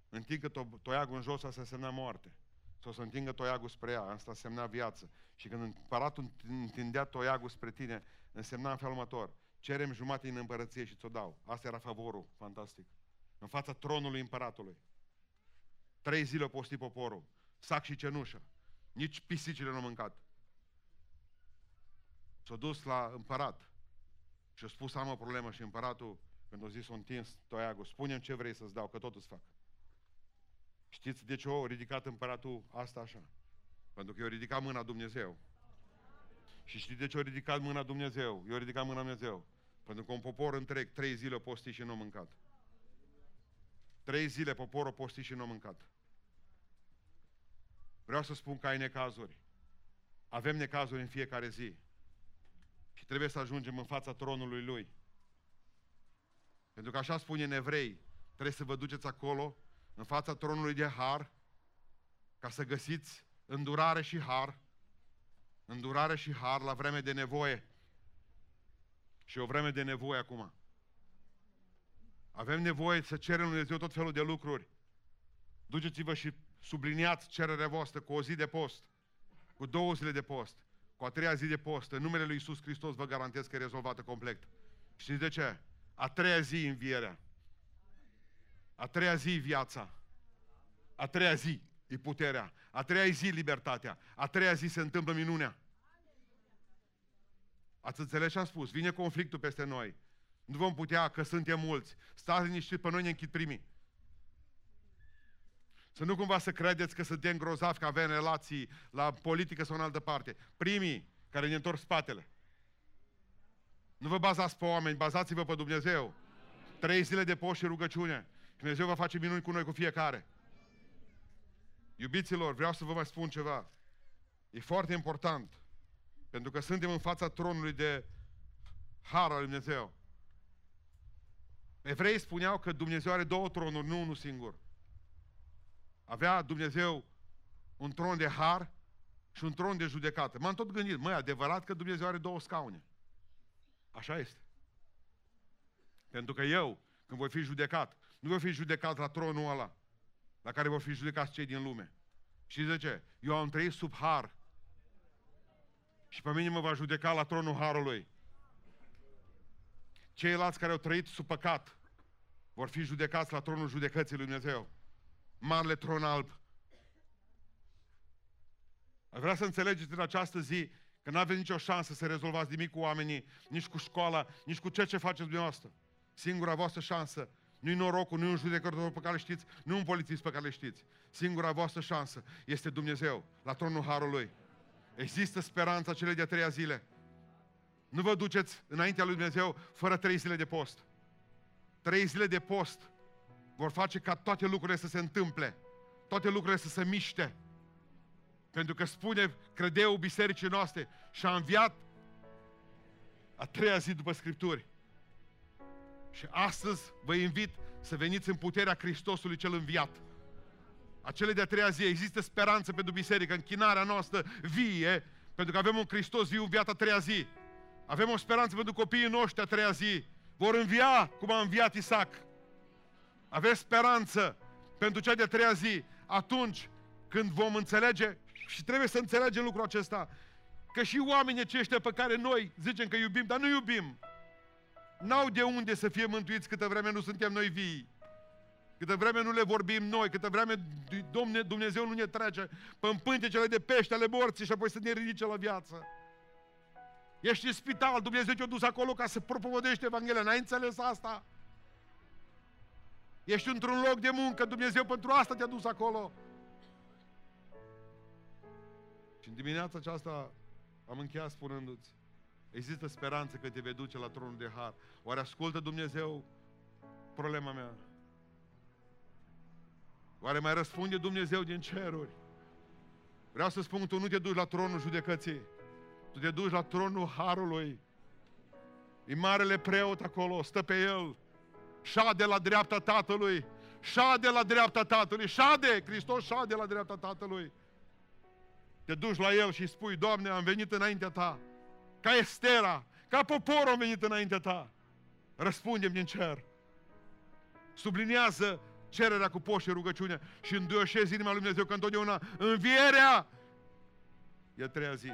întingă to- toiagul în jos, asta însemna moarte. Sau să întingă toiagul spre ea, asta însemna viață. Și când împăratul întindea toiagul spre tine, însemna în felul următor. Cerem jumate în împărăție și ți-o dau. Asta era favorul, fantastic. În fața tronului împăratului. Trei zile a postit poporul. Sac și cenușă. Nici pisicile nu au mâncat. S-a dus la împărat și a spus am o problemă și împăratul, când a zis, o întins toiagul, spune ce vrei să-ți dau, că tot îți fac. Știți de ce a ridicat împăratul asta așa? Pentru că i-a ridicat mâna Dumnezeu. Și știți de ce a ridicat mâna Dumnezeu? I-a ridicat mâna Dumnezeu. Pentru că un popor întreg, trei zile a postit și nu a mâncat. Trei zile poporul a postit și nu a mâncat. Vreau să spun că ai necazuri. Avem necazuri în fiecare zi. Și trebuie să ajungem în fața tronului Lui. Pentru că așa spune în evrei, trebuie să vă duceți acolo, în fața tronului de har, ca să găsiți îndurare și har, îndurare și har la vreme de nevoie. Și o vreme de nevoie acum. Avem nevoie să cerem Lui Dumnezeu tot felul de lucruri. Duceți-vă și subliniați cererea voastră cu o zi de post, cu două zile de post, cu a treia zi de post. În numele Lui Iisus Hristos vă garantez că e rezolvată complet. Știți de ce? A treia zi învierea. A treia zi viața. A treia zi e puterea. A treia zi libertatea. A treia zi se întâmplă minunea. Ați înțeles ce am spus? Vine conflictul peste noi. Nu vom putea, că suntem mulți. Stați liniștit, pe noi ne închid primii. Să nu cumva să credeți că suntem grozavi, că avem relații la politică sau în altă parte. Primii care ne întorc spatele. Nu vă bazați pe oameni, bazați-vă pe Dumnezeu. Trei zile de post și rugăciune. Dumnezeu va face minuni cu noi, cu fiecare. Iubiților, vreau să vă mai spun ceva. E foarte important. Pentru că suntem în fața tronului de har al Lui Dumnezeu. Evreii spuneau că Dumnezeu are două tronuri, nu unul singur. Avea Dumnezeu un tron de har și un tron de judecată. M-am tot gândit, măi, adevărat că Dumnezeu are două scaune. Așa este. Pentru că eu, când voi fi judecat, nu voi fi judecat la tronul ăla, la care vor fi judecați cei din lume. Și de ce? Eu am trăit sub har. Și pe mine mă va judeca la tronul harului. Ceilalți care au trăit sub păcat vor fi judecați la tronul judecății lui Dumnezeu. Marele tron alb. Aș vrea să înțelegeți în această zi că nu aveți nicio șansă să rezolvați nimic cu oamenii, nici cu școala, nici cu ceea ce faceți dumneavoastră. Singura voastră șansă nu-i norocul, nu-i un judecător pe care le știți, nu un polițist pe care le știți. Singura voastră șansă este Dumnezeu, la tronul Harului. Există speranța celei de-a treia zile. Nu vă duceți înaintea lui Dumnezeu fără trei zile de post. Trei zile de post vor face ca toate lucrurile să se întâmple, toate lucrurile să se miște. Pentru că spune credeul bisericii noastre și a înviat a treia zi după Scripturi. Și astăzi vă invit să veniți în puterea Hristosului cel înviat. Acele de-a treia zi există speranță pentru biserică, închinarea noastră vie, pentru că avem un Hristos viu în viața a treia zi. Avem o speranță pentru copiii noștri a treia zi. Vor învia cum a înviat Isaac. Aveți speranță pentru cea de-a treia zi, atunci când vom înțelege, și trebuie să înțelegem lucrul acesta, că și oamenii aceștia pe care noi zicem că iubim, dar nu iubim, n-au de unde să fie mântuiți câtă vreme nu suntem noi vii. Câtă vreme nu le vorbim noi, câtă vreme Dumnezeu nu ne trece pe pântecele de pește ale morții și apoi să ne ridice la viață. Ești în spital, Dumnezeu te-a dus acolo ca să propovădești Evanghelia. N-ai înțeles asta? Ești într-un loc de muncă, Dumnezeu pentru asta te-a dus acolo. Și în dimineața aceasta am încheiat spunându-ți, există speranță că te vei duce la tronul de har. Oare ascultă Dumnezeu problema mea? Oare mai răspunde Dumnezeu din ceruri? Vreau să spun, tu nu te duci la tronul judecății, tu te duci la tronul harului. E marele preot acolo, stă pe el, șade la dreapta Tatălui, șade la dreapta Tatălui, șade, Hristos șade la dreapta Tatălui. Te duci la El și spui, Doamne, am venit înaintea Ta, ca Estera, ca poporul am venit înaintea Ta. Răspundem din cer. Subliniază cererea cu poș și rugăciune și înduioșezi inima lui Dumnezeu că întotdeauna învierea e treia zi.